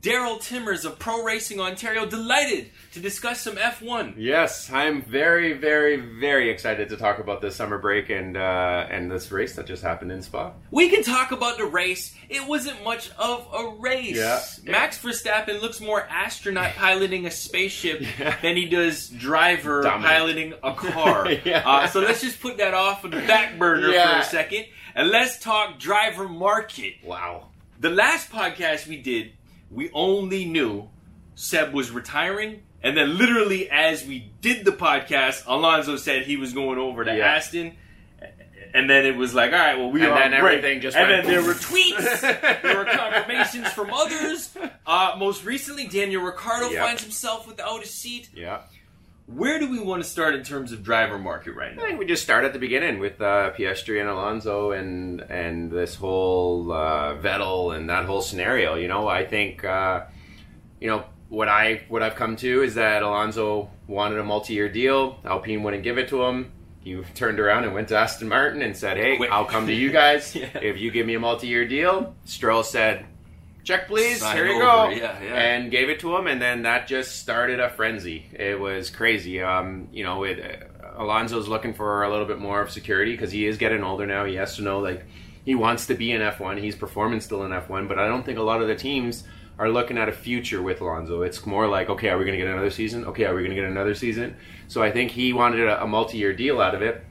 Darryl Timmers of Pro Racing Ontario, delighted to discuss some F1. Yes, I'm very, very, very excited to talk about this summer break and uh, and this race that just happened in Spa. We can talk about the race. It wasn't much of a race. Yeah. Max Verstappen looks more astronaut piloting a spaceship Yeah. than he does driver Dominant. piloting a car. Yeah. uh, so let's just put that off on the back burner for a second and let's talk driver market. Wow. The last podcast we did, we only knew Seb was retiring. And then, literally, as we did the podcast, Alonso said he was going over to Yeah. Aston. And then it was like, all right, well, we And are then break. everything just And went then there were tweets, there were confirmations from others. Uh, most recently, Daniel Ricciardo Yeah. finds himself without a seat. Yeah. Where do we want to start in terms of driver market right now? I think we just start at the beginning with uh, Piastri and Alonso and and this whole uh, Vettel and that whole scenario. You know, I think uh, you know what I what I've come to is that Alonso wanted a multi-year deal. Alpine wouldn't give it to him. He turned around and went to Aston Martin and said, "Hey, Wait. I'll come to you guys Yeah. if you give me a multi-year deal." Stroll said, "Check, please. Sign Here you over. go." Yeah, yeah. And gave it to him, and then that just started a frenzy. It was crazy. Um, you know, it, uh, Alonso's looking for a little bit more of security because he is getting older now. He has to know like he wants to be in F1. He's performing still in F1, but I don't think a lot of the teams are looking at a future with Alonso. It's more like, okay, are we going to get another season? Okay, are we going to get another season? So I think he wanted a, a multi-year deal out of it,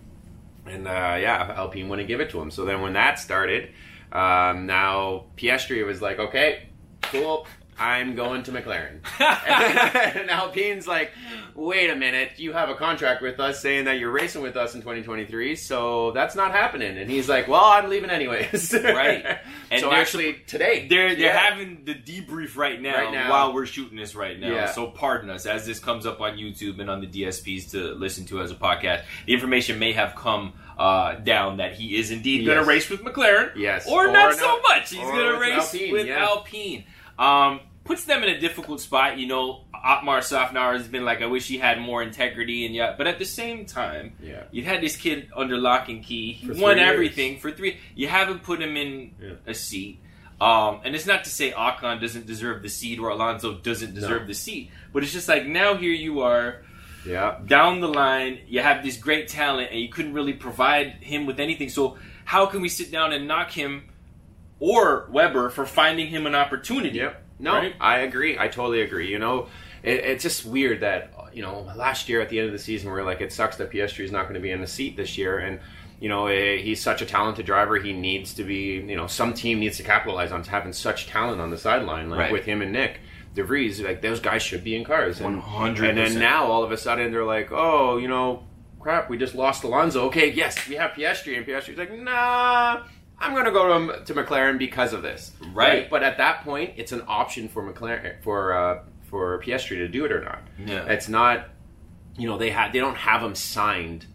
and uh, yeah, Alpine wouldn't give it to him. So then when that started, um, now Piastri was like, okay, cool. I'm going to McLaren. and Alpine's like, wait a minute, you have a contract with us saying that you're racing with us in 2023, so that's not happening. And he's like, well, I'm leaving anyways. Right. And so actually, today. They're they're Yeah. having the debrief right now, Right now. while we're shooting this right now. Yeah. So pardon us as this comes up on YouTube and on the DSPs to listen to as a podcast. The information may have come uh, down that he is indeed going Yes. to race with McLaren, Yes. or, Or not so much. He's going to race Alpine, with yeah. Alpine. Um, puts them in a difficult spot. You know, Otmar Szafnauer has been like, I wish he had more integrity, and yet, but at the same time, Yeah. you had this kid under lock and key. He For won three years. everything for three. You haven't put him in Yeah. a seat. Um, and it's not to say Ocon doesn't deserve the seat or Alonso doesn't deserve No. the seat, but it's just like now here you are Yeah. down the line. You have this great talent, and you couldn't really provide him with anything. So how can we sit down and knock him or Webber for finding him an opportunity? Yep. No, Right? I agree. I totally agree. You know, it, it's just weird that you know last year at the end of the season we are like, it sucks that Piastri is not going to be in the seat this year, and you know eh, he's such a talented driver. He needs to be. You know, some team needs to capitalize on having such talent on the sideline, like Right. with him and Nick. De Vries, like those guys should be in cars. And, 100%. and then now all of a sudden they're like, oh, you know, crap, we just lost Alonso. Okay, yes, we have Piastri, and Piastri's like, nah, I'm going to go to, to McLaren because of this. Right. But at that point, it's an option for McLaren for uh, for Piastri to do it or not. Yeah. It's not, you know, they have they don't have him signed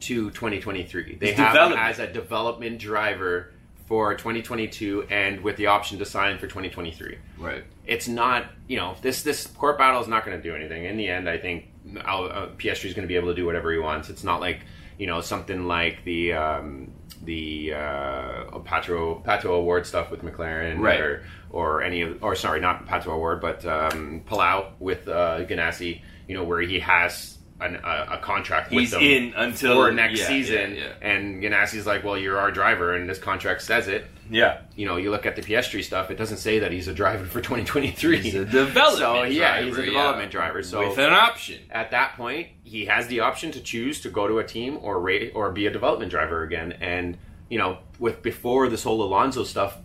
to 2023. They He's have him as a development driver for 2022 and with the option to sign for 2023 Right. it's not you know this this court battle is not going to do anything in the end i think uh, Piastri is going to be able to do whatever he wants it's not like you know something like the um, the uh, Pato Pato O'Ward stuff with McLaren Right. or or any of or sorry not Pato O'Ward but um, Palou with uh, Ganassi you know where he has an, a, a contract He's with them in until for next yeah, season Yeah. and Ganassi's like well you're our driver and this contract says it yeah. you know, you look at the Piastri stuff, it doesn't say that he's a driver for 2023. He's a development. So, yeah, driver, he's a development driver. So with an option. at that point, he has the option to choose to go to a team or rate or be a development driver again. And you know, with before this whole Alonso stuff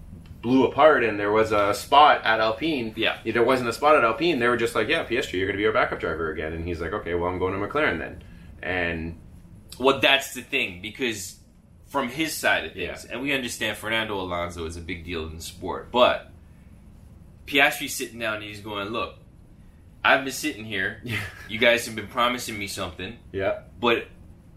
blew apart and there was a spot at Alpine. Yeah. there wasn't a spot at Alpine. They were just like, yeah, Piastri, you're going to be our backup driver again. And he's like, okay, well, I'm going to McLaren then. And Well, that's the thing because from his side of things, Yeah. and we understand Fernando Alonso is a big deal in the sport, but Piastri's sitting down and he's going, "Look, I've been sitting here. You guys have been promising me something, yeah, but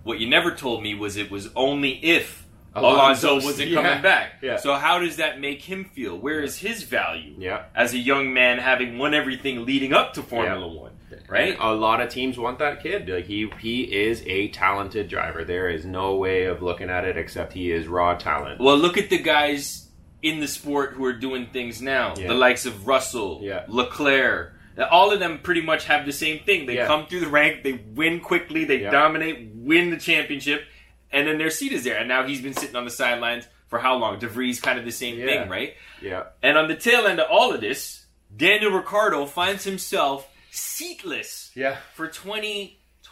what you never told me was it was only if." Alonso- Alonso wasn't yeah, coming back. yeah. So how does that make him feel? Where is his value yeah. as a young man having won everything leading up to Formula One? Right? A lot of teams want that kid. Like he he is a talented driver. There is no way of looking at it except he is raw talent. Well, look at the guys in the sport who are doing things now. Yeah. The likes of Russell, Yeah. Leclerc. All of them pretty much have the same thing. They Yeah. come through the rank, they win quickly, they Yeah. dominate, win the championship, and then their seat is there. And now he's been sitting on the sidelines for how long? DeVries kind of the same Yeah. thing, right? Yeah. And on the tail end of all of this, Daniel Ricciardo finds himself seatless Yeah. for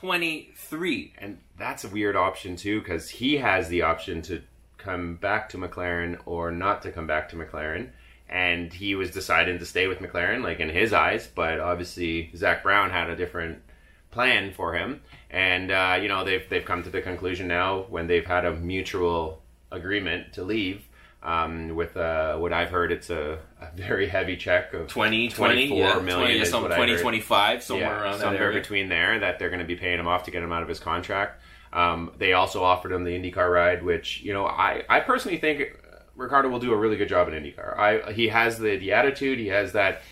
2023. And that's a weird option too, because he has the option to come back to McLaren or not to come back to McLaren. And he was deciding to stay with McLaren, like in his eyes, but obviously Zak Brown had a different plan for him. And uh, you know they've they've come to the conclusion now when they've had a mutual agreement to leave. Um, with uh, what I've heard, it's a, a very heavy check of 20, 24 20, yeah, million 20, is some what I 20, heard. 25, somewhere around that somewhere between there that they're going to be paying him off to get him out of his contract. Um, they also offered him the IndyCar ride, which you know I, I personally think Ricciardo will do a really good job in IndyCar. I he has the the attitude, he has that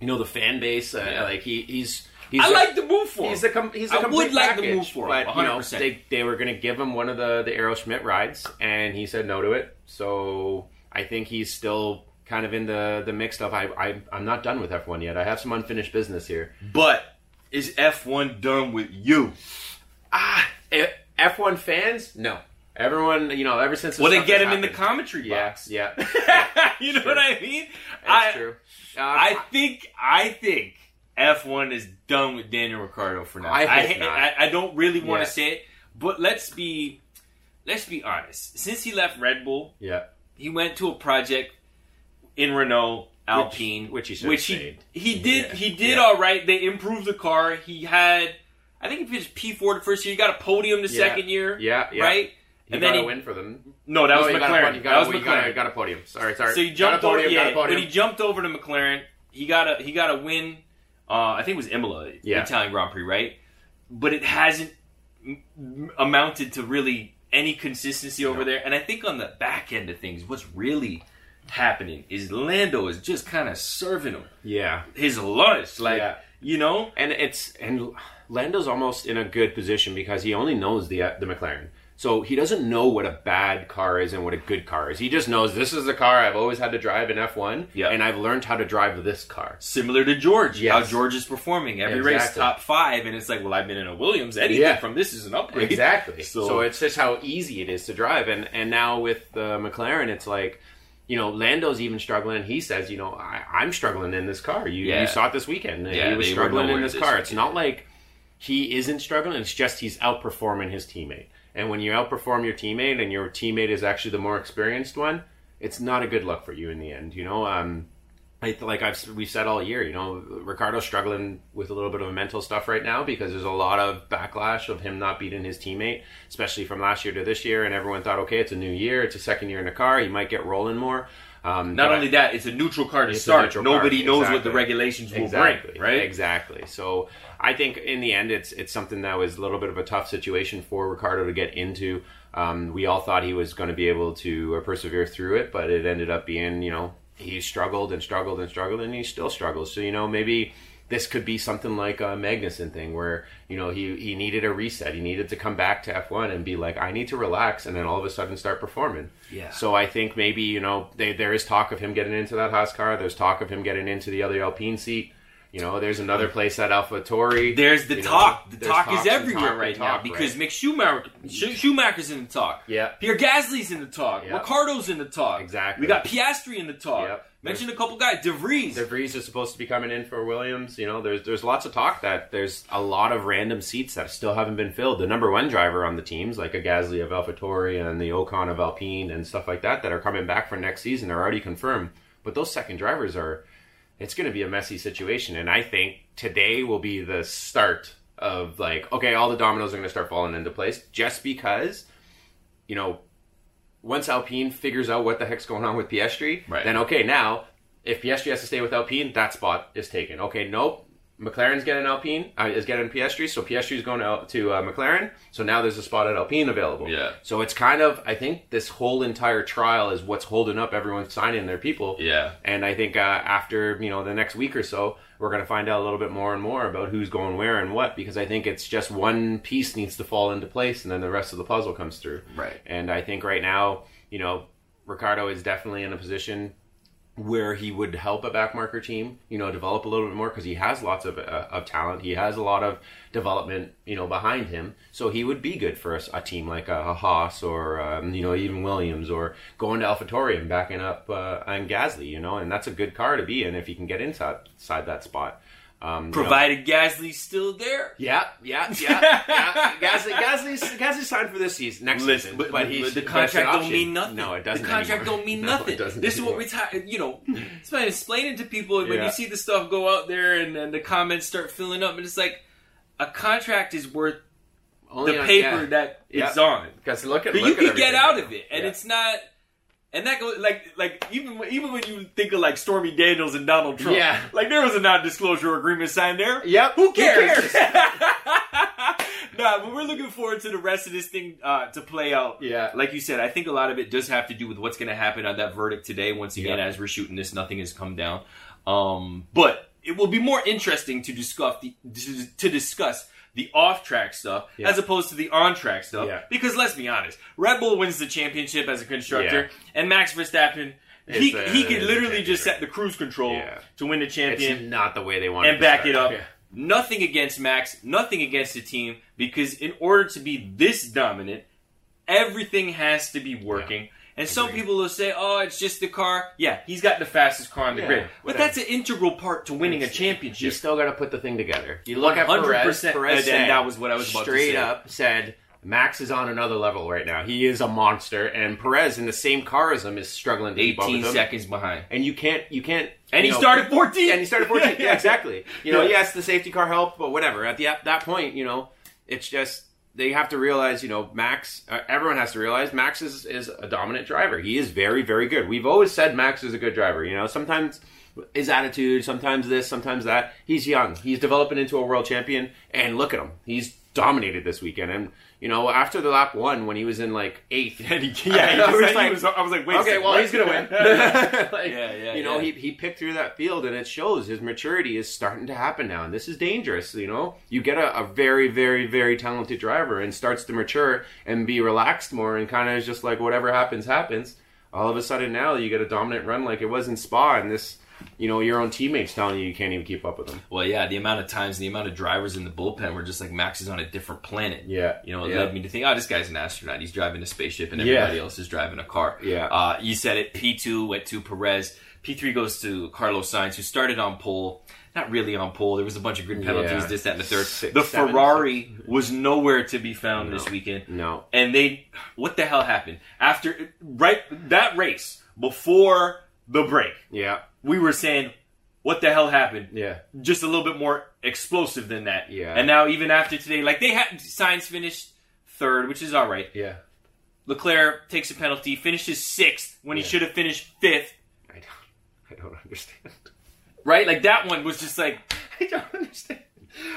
you know the fan base. Uh, Yeah. Like he he's. He's I a- like the move for He's him. a com- he's I a complete would like the move for him, but you know 100%. they they were going to give him one of the the Arrow Schmidt rides, and he said no to it. So I think he's still kind of in the the mix of I, I I'm not done with F1 yet. I have some unfinished business here. But is F1 done with you? Ah, F one fans, no. Everyone, you know, ever since Well, they get him in the happened- commentary Yeah, box. yeah, you know what I mean? that's I, true. Uh, I think I think F1 is done with Daniel Ricciardo for now. I I. I, I don't really want Yeah. to say it, but let's be let's be honest. Since he left Red Bull, yeah, he went to a project in Renault Alpine, which he which he he did Yeah. he did Yeah. all right. They improved the car. He had I think he finished P four the first year. He got a podium the Yeah. second year, yeah, yeah. right? He and got then a he win for them. no, that was No, he got a McLaren. got that a- was he got a- got a podium. Sorry, sorry. So he Got a jumped over, podium, got yeah. a podium. When he jumped over to McLaren, he got a he got a win. Uh, I think it was Imola, Yeah. Italian Grand Prix, right? But it hasn't m- amounted to really any consistency over No. there. And I think on the back end of things, what's really happening is Lando is just kind of serving him yeah, his lunch, like Yeah. you know. and it's and Lando's almost in a good position because he only knows the the McLaren. So he doesn't know what a bad car is and what a good car is. He just knows this is the car I've always had to drive in F1, Yeah. and I've learned how to drive this car. Similar to George, Yes. how George is performing every race top five, and it's like, well, I've been in a Williams. Anything Yeah. from this is an upgrade. Exactly. So- So, it's just how easy it is to drive, and and now with the McLaren, it's like. You know, Lando's even struggling, he says, "You know, I, I'm struggling in this car. You, Yeah. you saw it this weekend. Yeah, he was struggling in this this car. It's not like he isn't struggling. It's just he's outperforming his teammate. And when you outperform your teammate, and your teammate is actually the more experienced one, it's not a good look for you in the end. You know, um, I, like I've we've said all year, you know, Ricciardo's struggling with a little bit of a mental stuff right now because there's a lot of backlash of him not beating his teammate, especially from last year to this year. And everyone thought, okay, it's a new year, it's a second year in the car, he might get rolling more. Um, Not only that, it's a neutral car to start. Nobody knows what the regulations will exactly, bring, right? Exactly. So I think in the end, it's it's something that was a little bit of a tough situation for Ricciardo to get into. Um, we all thought he was going to be able to uh, persevere through it, but it ended up being, you know, he struggled and struggled and struggled, and he still struggles. So you know, maybe this could be something like a Magnussen thing, where you know he he needed a reset. He needed to come back to F1 and be like, I need to relax, and then all of a sudden start performing. Yeah. So I think maybe you know they, there is talk of him getting into that Haas car. There's talk of him getting into the other Alpine seat. You know, there's another place at AlphaTauri. There's the You know, talk. the talk is everywhere talk right now because right. Mick Schumacher, Schumacher's in the talk. Yeah. Pierre Gasly's in the talk. Yeah. Ricciardo's in the talk. Exactly. We got Piastri in the talk. Yep. Mentioned a couple guys. De Vries. De Vries is supposed to be coming in for Williams. You know, there's there's lots of talk that there's a lot of random seats that still haven't been filled. The number one driver on the teams, like a Gasly of AlphaTauri and the Ocon of Alpine and stuff like that, that are coming back for next season are already confirmed. But those second drivers are, it's going to be a messy situation. And I think today will be the start of like, okay, all the dominoes are going to start falling into place just because, you know, once Alpine figures out what the heck's going on with Piastri, Right. then okay, now if Piastri has to stay with Alpine, that spot is taken. Okay, nope. McLaren's getting Alpine, uh, is getting Piastri, so Piastri's going to, to uh, McLaren. So now there's a spot at Alpine available. Yeah. So it's kind of, I think this whole entire trial is what's holding up everyone signing their people. Yeah. And I think uh, after you know the next week or so, we're going to find out a little bit more and more about who's going where and what because I think it's just one piece needs to fall into place and then the rest of the puzzle comes through. Right. And I think right now, you know, Ricciardo is definitely in a position where he would help a backmarker team, you know, develop a little bit more because he has lots of uh, of talent. He has a lot of development, you know, behind him. So he would be good for a, a team like a, a Haas or um, you know even Williams or going to AlphaTauri and backing up uh, on Gasly, you know, and that's a good car to be in if he can get inside, inside that spot. Um, you know- Provided Gasly's still there. yeah, yeah, yeah, yeah. Gasly, Gasly's, Gasly's signed for this season, next Listen, season, but, but, he's the contract don't mean nothing. No, it doesn't. The contract anymore. don't mean No, nothing. this is what anymore. we talk. You know, it's been explaining to people when Yeah. you see the stuff go out there and, and the comments start filling up, and it's like a contract is worth Only the on- paper yeah. that it's on. Because look at But look you at can get out of it, and it's not. And that goes like like even even when you think of like Stormy Daniels and Donald Trump, Yeah. like there was a non-disclosure agreement signed there. Yep. Who cares? Who cares? nah, but we're looking forward to the rest of this thing uh, to play out. Yeah. Like you said, I think a lot of it does have to do with what's going to happen on that verdict today. Once again, Yeah. as we're shooting this, nothing has come down. Um, but it will be more interesting to discuss the to discuss the off-track stuff Yeah. as opposed to the on-track stuff. Yeah. Because let's be honest, Red Bull wins the championship as a constructor, Yeah. and Max Verstappen. He, a- he could literally just set the cruise control to win the It's champion not the way they want and back it up. Nothing against Max, nothing against the team, because in order to be this dominant, everything has to be working. And some people will say, "Oh, it's just the car." Yeah, he's got the fastest car on the Yeah, grid, but whatever. that's an integral part to winning a championship. You still got to put the thing together. You look at 100%, Perez. Perez and said, that was what I was about to straight up said Max is on another level right now. He is a monster, and Perez in the same car as him is struggling to keep up 18 with him. seconds behind, And you can't, you can't. and you he know, started 14. and he started 14. yeah, exactly. You know, Yeah. yes, the safety car helped, but whatever. At the at that point, you know, it's just they have to realize, you know, Max. Uh, everyone has to realize Max is is a dominant driver. He is very very good. We've always said Max is a good driver. You know, sometimes his attitude, sometimes this, sometimes that. He's young. He's developing into a world champion, and look at him. He's dominated this weekend. And you know, after the lap one, when he was in like eighth, And he- yeah, he I was like- was- I was like, wait okay, second, well, what? he's gonna win. Like, Yeah, yeah, You know, yeah. he he picked through that field, and it shows his maturity is starting to happen now. And this is dangerous. You know, you get a, a very, very, very talented driver and starts to mature and be relaxed more, and kind of is just like whatever happens, happens. All of a sudden, now you get a dominant run like it was in Spa, and this, you know, your own teammates telling you you can't even keep up with them. Well, yeah, the amount of times, the amount of drivers in the bullpen were just like Max is on a different planet. Yeah, You know, it yeah. led me to think, oh, this guy's an astronaut. He's driving a spaceship, and Yeah. everybody else is driving a car. Yeah. Uh, you said it. P two went to Perez. P three goes to Carlos Sainz, who started on pole. Not really on pole. There was a bunch of grid penalties, Yeah. this, that, and the third. Six, the seven, Ferrari was nowhere to be found No. this weekend. No, And they, what the hell happened after right that race before the break? yeah, We were saying, what the hell happened? yeah, just a little bit more explosive than that. Yeah. And now even after today, like they had Sainz finished third, which is all right. yeah. Leclerc takes a penalty, finishes sixth when he should have finished fifth. I don't, I don't understand. Right? Like that one was just like I don't understand.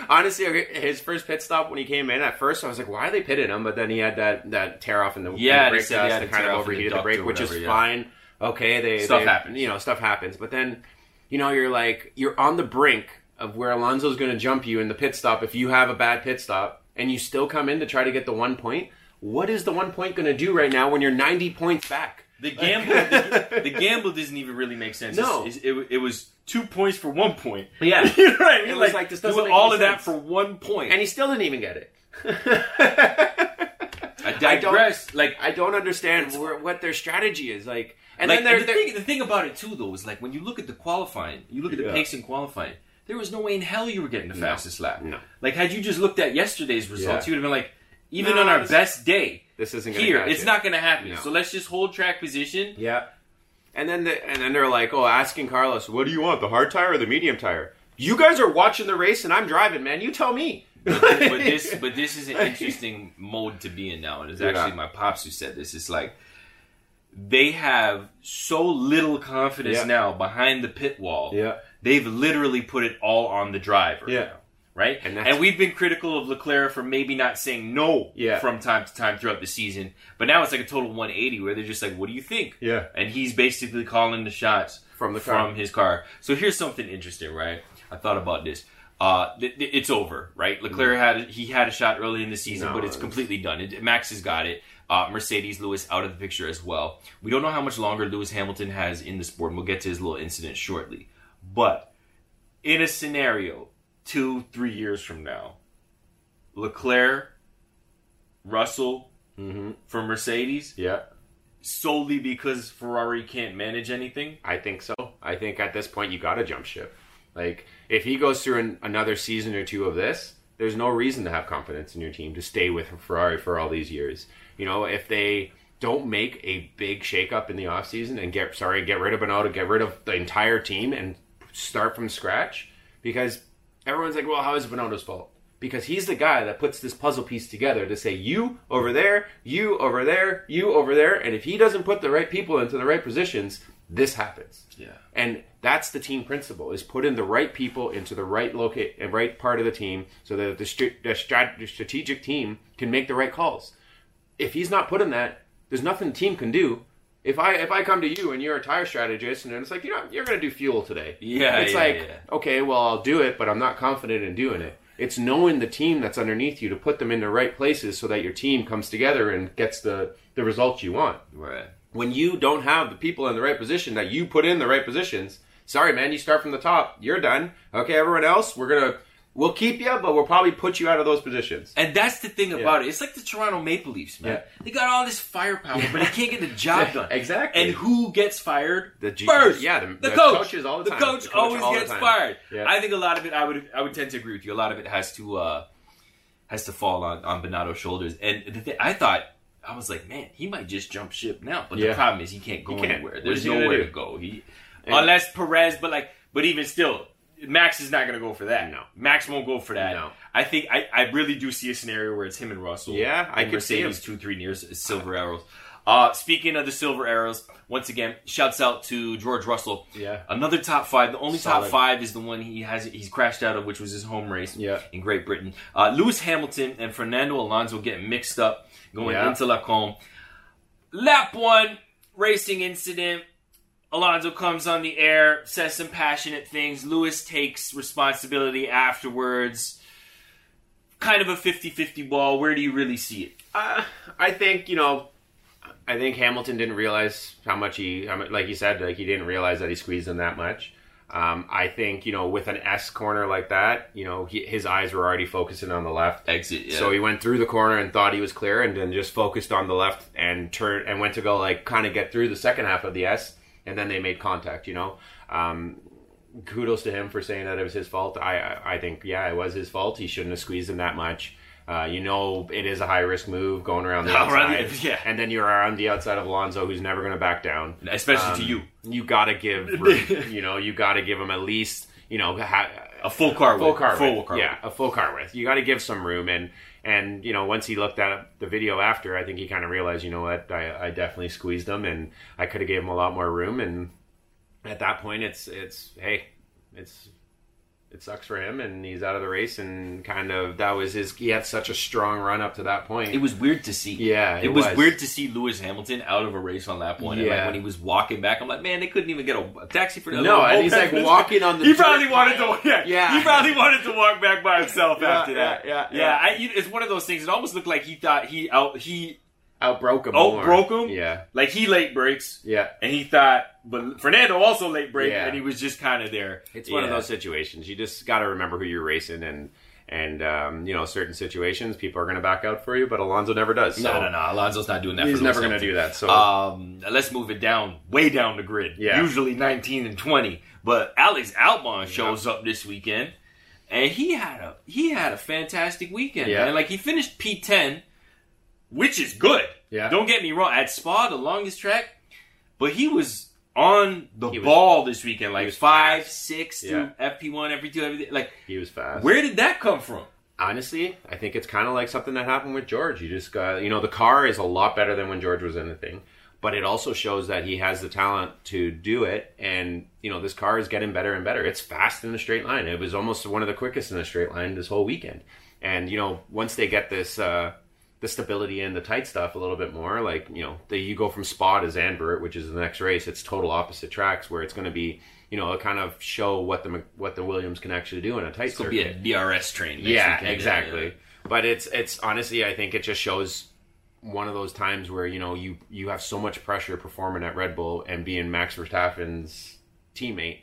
Honestly, his first pit stop when he came in, at first I was like, "Why are they pitting him?" But then he had that that tear off in the, in Yeah, the brake dust had that kind of in the overheated the brake, which is yeah. fine. Okay, they Stuff they- happens. You know, stuff happens. But then, you know, you're like you're on the brink of where Alonso's going to jump you in the pit stop if you have a bad pit stop, and you still come in to try to get the one point. What is the one point going to do right now when you're 90 points back? the gamble. the, the gamble doesn't even really make sense. No. It's- it, it was two points for one point. Yeah. you know what I? It was like, this doesn't doing all of that for one. And he still didn't even get it. I digress. like I don't understand where, what their strategy is. Like, and like, then they're, and the, they're thing, the thing about it too, though, is like when you look at the qualifying, you look at the Yeah. pace in qualifying. There was no way in hell you were getting the No. fastest lap. No. Like had you just looked at yesterday's results, Yeah. you would have been like, even No, on our this- best day, this isn't gonna here it's it. not going to happen. No. So let's just hold track position. Yeah. And then the, and then they're like, oh, asking Carlos, what do you want, the hard tire or the medium tire? You guys are watching the race and I'm driving, man. You tell me. but this, but this is an interesting mode to be in now, and it's Yeah. actually my pops who said this. It's like they have so little confidence Yeah. now behind the pit wall. Yeah. They've literally put it all on the driver. Yeah. now, right? And And, we've been critical of Leclerc for maybe not saying no Yeah. from time to time throughout the season. But now it's like a total 180 where they're just like, what do you think? Yeah. And he's basically calling the shots From the car. from his car. So here's something interesting, right? I thought about this. Uh, th- th- it's over, right? Leclerc had he had a shot early in the season, No, but it's it's- completely done. It, Max has got it. Uh, Mercedes Lewis out of the picture as well. We don't know how much longer Lewis Hamilton has in the sport, and we'll get to his little incident shortly. But in a scenario, two, three years from now, Leclerc, Russell for Mercedes, Yeah. solely because Ferrari can't manage anything. I think so. I think at this point you got to jump ship. Like if he goes through an, another season or two of this, there's no reason to have confidence in your team to stay with Ferrari for all these years. You know, if they don't make a big shakeup in the offseason and get sorry, get rid of Binotto, get rid of the entire team and start from scratch because everyone's like, "Well, how is Binotto's fault?" Because he's the guy that puts this puzzle piece together to say you over there, you over there, you over there, and if he doesn't put the right people into the right positions, this happens. Yeah. And that's the team principle: is put in the right people into the right locate, and right part of the team, so that the, str- the, strat- the strategic team can make the right calls. If he's not put in that, there's nothing the team can do. If I if I come to you and you're a tire strategist, and it's like you know you're going to do fuel today, Yeah, it's yeah, like yeah. okay, well I'll do it, but I'm not confident in doing it. It's knowing the team that's underneath you to put them in the right places so that your team comes together and gets the the results you want Right. When you don't have the people in the right position that you put in the right positions, sorry man, you start from the top. You're done. Okay, everyone else, we're gonna we'll keep you, but we'll probably put you out of those positions. And that's the thing about it. It's like the Toronto Maple Leafs, man. Yeah. They got all this firepower, but they can't get the job done. Exactly. And who gets fired The G- first? yeah, the- the, the coach. coaches all the The time. coach, The coach always gets fired. Yeah. I think a lot of it. I would. I would tend to agree with you. A lot of it has to uh, has to fall on on Binotto's shoulders. And the thing, I thought. I was like, man, he might just jump ship now. But the problem is he can't go He can't. anywhere. There's is he gonna nowhere to go. He And- unless Perez, but like, but even still, Max is not going to go for that. No. Max won't go for that. No. I think I, I really do see a scenario where it's him and Russell. Yeah, I and could see Mercedes two three years silver arrows. Uh, speaking of the silver arrows, once again, shouts out to George Russell. Yeah. another top five. The only top five is the one he has. He's crashed out of, which was his home race. Yeah. in Great Britain. Uh, Lewis Hamilton and Fernando Alonso get mixed up going Yeah. into Les Combes. Lap one racing incident. Alonso comes on the air, says some passionate things. Lewis takes responsibility afterwards. Kind of a 50 50 ball. Where do you really see it? Uh, I think you know. I think Hamilton didn't realize how much he, like you said, like he didn't realize that he squeezed him that much. Um, I think you know with an S corner like that, you know he, his eyes were already focusing on the left. Exit. Yeah. So he went through the corner and thought he was clear, and then just focused on the left and turned and went to go like kind of get through the second half of the S, and then they made contact. You know, um, kudos to him for saying that it was his fault. I I I think yeah, it was his fault. He shouldn't have squeezed him that much. Uh, you know, it is a high risk move going around the outside, the- yeah. and then you're around the outside of Alonso, who's never going to back down. Especially Um, to you. You got to give, you know, you got to give him at least, you know, ha- A full car full width. car Full width. car yeah, a full car width. You got to give some room, and and you know once he looked at the video after, I think he kind of realized, you know what, I, I definitely squeezed him, and I could have gave him a lot more room, and at that point, it's it's hey, it's it sucks for him, and he's out of the race, and kind of that was his. He had such a strong run up to that point. It was weird to see. Yeah, it, it was, was. weird to see Lewis Hamilton out of a race on lap one. And like Yeah. when he was walking back, I'm like, man, they couldn't even get a, taxi for that. No, and he's, like, walking on the He dirt probably wanted to. Yeah, Yeah. he probably wanted to walk back by himself Yeah, after that. yeah, yeah, yeah. I, it's one of those things. It almost looked like he thought he out he outbroke him. Oh, more. broke him? Yeah, like he late breaks, yeah. and he thought, but Fernando also late break, Yeah. and he was just kind of there. It's one of those situations. You just got to remember who you're racing, and and um, you know certain situations people are going to back out for you, but Alonso never does. So No, no, no. Alonso's not doing that. He's never going to do that. So Um, let's move it down, way down the grid. Yeah. Usually 19 and 20. But Alex Albon shows up this weekend, and he had a he had a fantastic weekend. Yeah. Man. Like he finished P10, which is good. Yeah. Don't get me wrong. At Spa, the longest track, but he was on the was- ball this weekend. Like was five, fast. six Yeah. FP1, FP2, everything. Like he was fast. where did that come from? Honestly, I think it's kind of like something that happened with George. You just got, you know, the car is a lot better than when George was in the thing, but it also shows that he has the talent to do it. And, you know, this car is getting better and better. It's fast in a straight line. It was almost one of the quickest in a straight line this whole weekend. And, you know, once they get this, uh, the stability and the tight stuff a little bit more, like, you know, the, you go from Spa to Zandvoort, which is the next race. It's total opposite tracks where it's going to be, you know, kind of show what the, what the Williams can actually do in a tight It's circuit be a DRS train. yeah, weekend. exactly. But it's it's honestly, I think it just shows one of those times where you know you you have so much pressure performing at Red Bull and being Max Verstappen's teammate.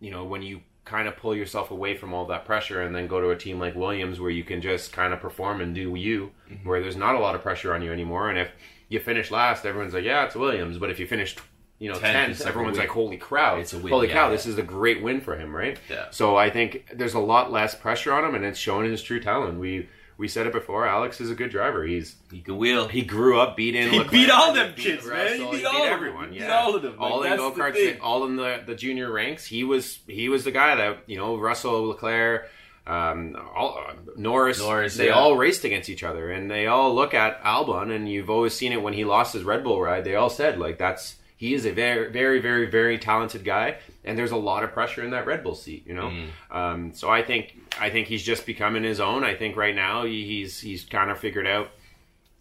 You know when you kind of pull yourself away from all that pressure and then go to a team like Williams where you can just kind of perform and do you, Mm-hmm. where there's not a lot of pressure on you anymore. And if you finish last, everyone's like, yeah, it's Williams. But if you finish, you know, Tenth, tenth, it's like a everyone's like, holy crap, It's a win, holy yeah, cow, yeah. this is a great win for him, right? Yeah. So I think there's a lot less pressure on him, and it's showing his true talent. We we said it before. Alex is a good driver. He's He can wheel. he grew up beating. He beat all them beat kids, man. He Russell, beat all of them. everyone. He Yeah, all of them. Like, all in go the karts, all in the the junior ranks. He was he was the guy that you know Russell Leclerc. Um, all, uh, Norris, Norris, they yeah. all raced against each other, and they all look at Albon, and you've always seen it when he lost his Red Bull ride. They all said like that's he is a very, very, very, very talented guy, and there's a lot of pressure in that Red Bull seat, you know. Mm-hmm. Um, so I think I think he's just becoming his own. I think right now he- he's he's kind of figured out.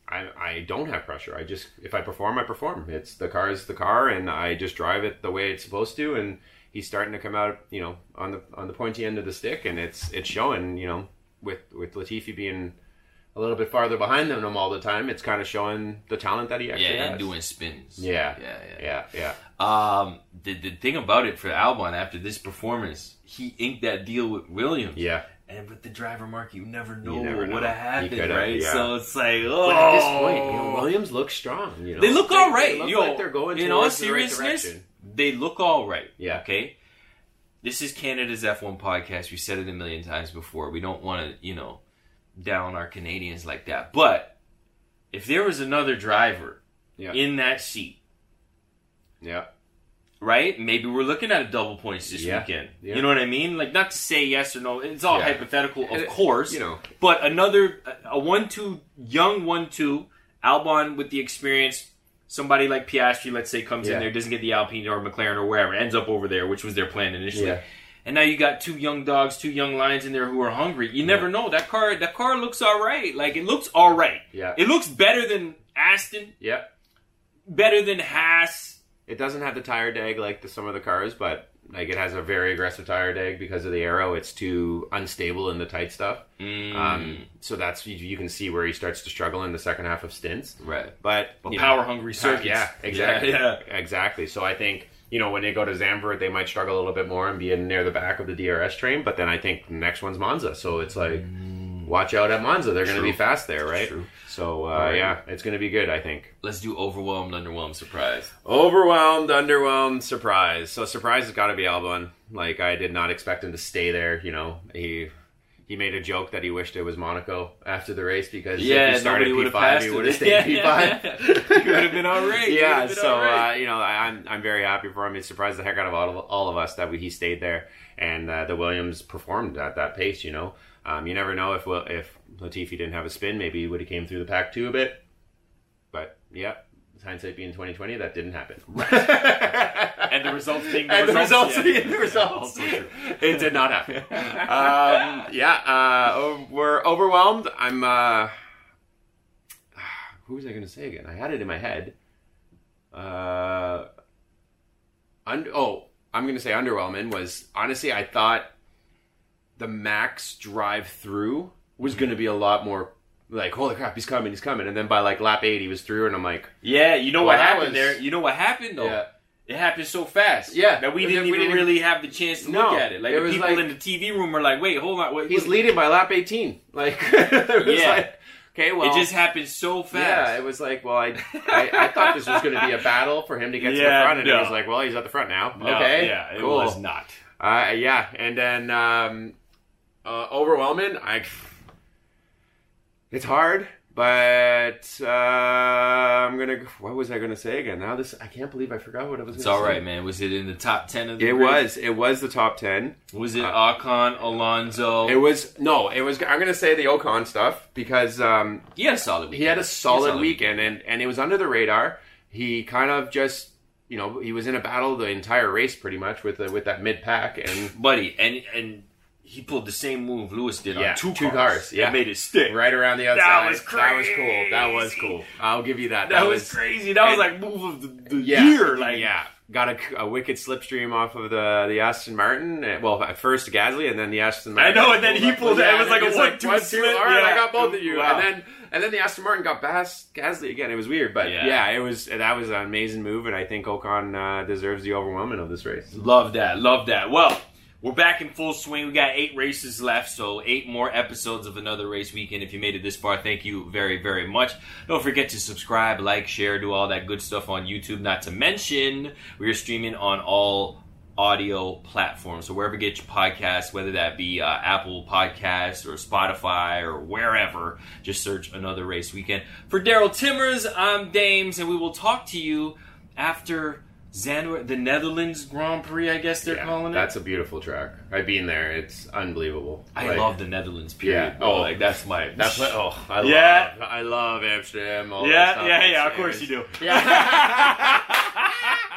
I, I don't have pressure. I just if I perform, I perform. It's the car is the car, and I just drive it the way it's supposed to. And he's starting to come out, you know, on the on the pointy end of the stick, and it's it's showing. You know, with with Latifi being a little bit farther behind them him all the time, it's kind of showing the talent that he actually yeah, has. and doing spins. yeah, yeah, yeah. yeah, yeah. Um, the the thing about it for Albon after this performance, he inked that deal with Williams. Yeah. And with the driver mark, you never know never what would have happened, right? yeah. So it's like, oh, But at this point, you know, Williams looks strong. You know? they look all right. They look Yo, like they're going in all towards the right seriousness, they look all right. Yeah. Okay. This is Canada's F1 podcast. We said it a million times before. We don't want to, you know, down our Canadians like that. But if there was another driver Yeah. in that seat, Yeah. right? Maybe we're looking at a double points this Yeah. weekend. Yeah. You know what I mean? Like not to say yes or no. It's all hypothetical, of it- uh, course. you know. but another a one-two young one-two Albon with the experience. Somebody like Piastri, let's say, comes in there, doesn't get the Alpine or McLaren or wherever, ends up over there, which was their plan initially. Yeah. And now you got two young dogs, two young lions in there who are hungry. You never know. That car, that car looks all right. Like it looks all right. Yeah. It looks better than Aston, Yeah. better than Haas. It doesn't have the tire deg like the, some of the cars, but like it has a very aggressive tire deg because of the aero. It's too unstable in the tight stuff. Mm, Um, so that's you, you can see where he starts to struggle in the second half of stints. right. But But power hungry circuits. Yeah, exactly. Yeah, Exactly. So I think you know when they go to Zandvoort, they might struggle a little bit more and be in near the back of the DRS train. But then I think the next one's Monza, so it's like watch out at Monza. They're going to be fast there, right? True. So uh, Alright. yeah, it's going to be good. I think. Let's do overwhelmed, underwhelmed, surprise. Overwhelmed, underwhelmed, surprise. So surprise has got to be Albon. Like I did not expect him to stay there. You know, he he made a joke that he wished it was Monaco after the race because Yeah, if he started have P5, he would have stayed Yeah, P5. yeah. He would have been all right. Yeah, been so right. uh, you know, I, I'm I'm very happy for him. It surprised the heck out of all of, all of us that we, he stayed there, and uh, the Williams performed at that pace. You know, um, you never know if if Latifi didn't have a spin, maybe he would have came through the pack too a bit. But yeah, hindsight being 2020, that didn't happen. and the results being the and the results. results being the results. It did not happen. um, yeah, uh, we're overwhelmed. I'm. Uh, who was I going to say again? I had it in my head. Uh, und- oh, I'm going to say underwhelming was honestly I thought the max drive through was going to be a lot more like holy crap he's coming he's coming and then by like lap eight he was through and I'm like Yeah, you know Well, what happened was- there? You know what happened though? yeah It happened so fast. Yeah. That we didn't we even didn't- really have the chance to No. look at it. Like It the people like- in the TV room were like, wait, hold on. Wait, he's wait. leading by lap 18 like it was Yeah. like okay well it just happened so fast. Yeah, it was like, well, I, I, I thought this was going to be a battle for him to get to the front, and no. it was like, well, he's at the front now. No, okay, Yeah, it cool. was not. Uh, yeah, and then um, uh, overwhelming. I, it's hard, but uh, I'm gonna. What was I gonna say again? Now this, I can't believe I forgot what I was. It's all say. right, man. Was it in the top ten of the It was. It was the top ten. Was it Uh, Ocon, Alonso? It was no. It was. I'm gonna say the Ocon stuff because um, he had a solid week. he had a solid weekend and, and it was under the radar. He kind of just you know he was in a battle the entire race pretty much with the, with that mid pack and buddy, and and he pulled the same move Lewis did Yeah, on two, two cars. cars, yeah. made it stick. right around the outside. That was crazy. That was cool. That was cool. I'll give you that. That, was, crazy. That was like move of the, the yeah, year. Like yeah. got a, a wicked slipstream off of the the Aston Martin. Uh, Well, at first Gasly, and then the Aston Martin. I know, and then he pulled it. It was like a it's one-two one, two, slip. All right, I got both of you. Wow. And then and then the Aston Martin got past Gasly again. It was weird, but Yeah. yeah, it was that was an amazing move, and I think Ocon uh, deserves the overwhelming of this race. Love that. Love that. Well, we're back in full swing. We got eight races left, so eight more episodes of another race weekend. If you made it this far, thank you very, very much. Don't forget to subscribe, like, share, do all that good stuff on YouTube. Not to mention, we are streaming on all audio platforms. So wherever you get your podcasts, whether that be uh, Apple Podcasts or Spotify or wherever, just search another race weekend. For Darryl Timmers, I'm Dames, and we will talk to you after Zandvoort, the Netherlands Grand Prix, I guess they're Yeah, calling it. That's a beautiful track. I've been there. It's unbelievable. I Like, love the Netherlands. Period. Yeah. Oh. like that's my. That's my Oh, I Yeah. love. I love Amsterdam. Yeah, yeah, yeah. Of course you do. Yeah.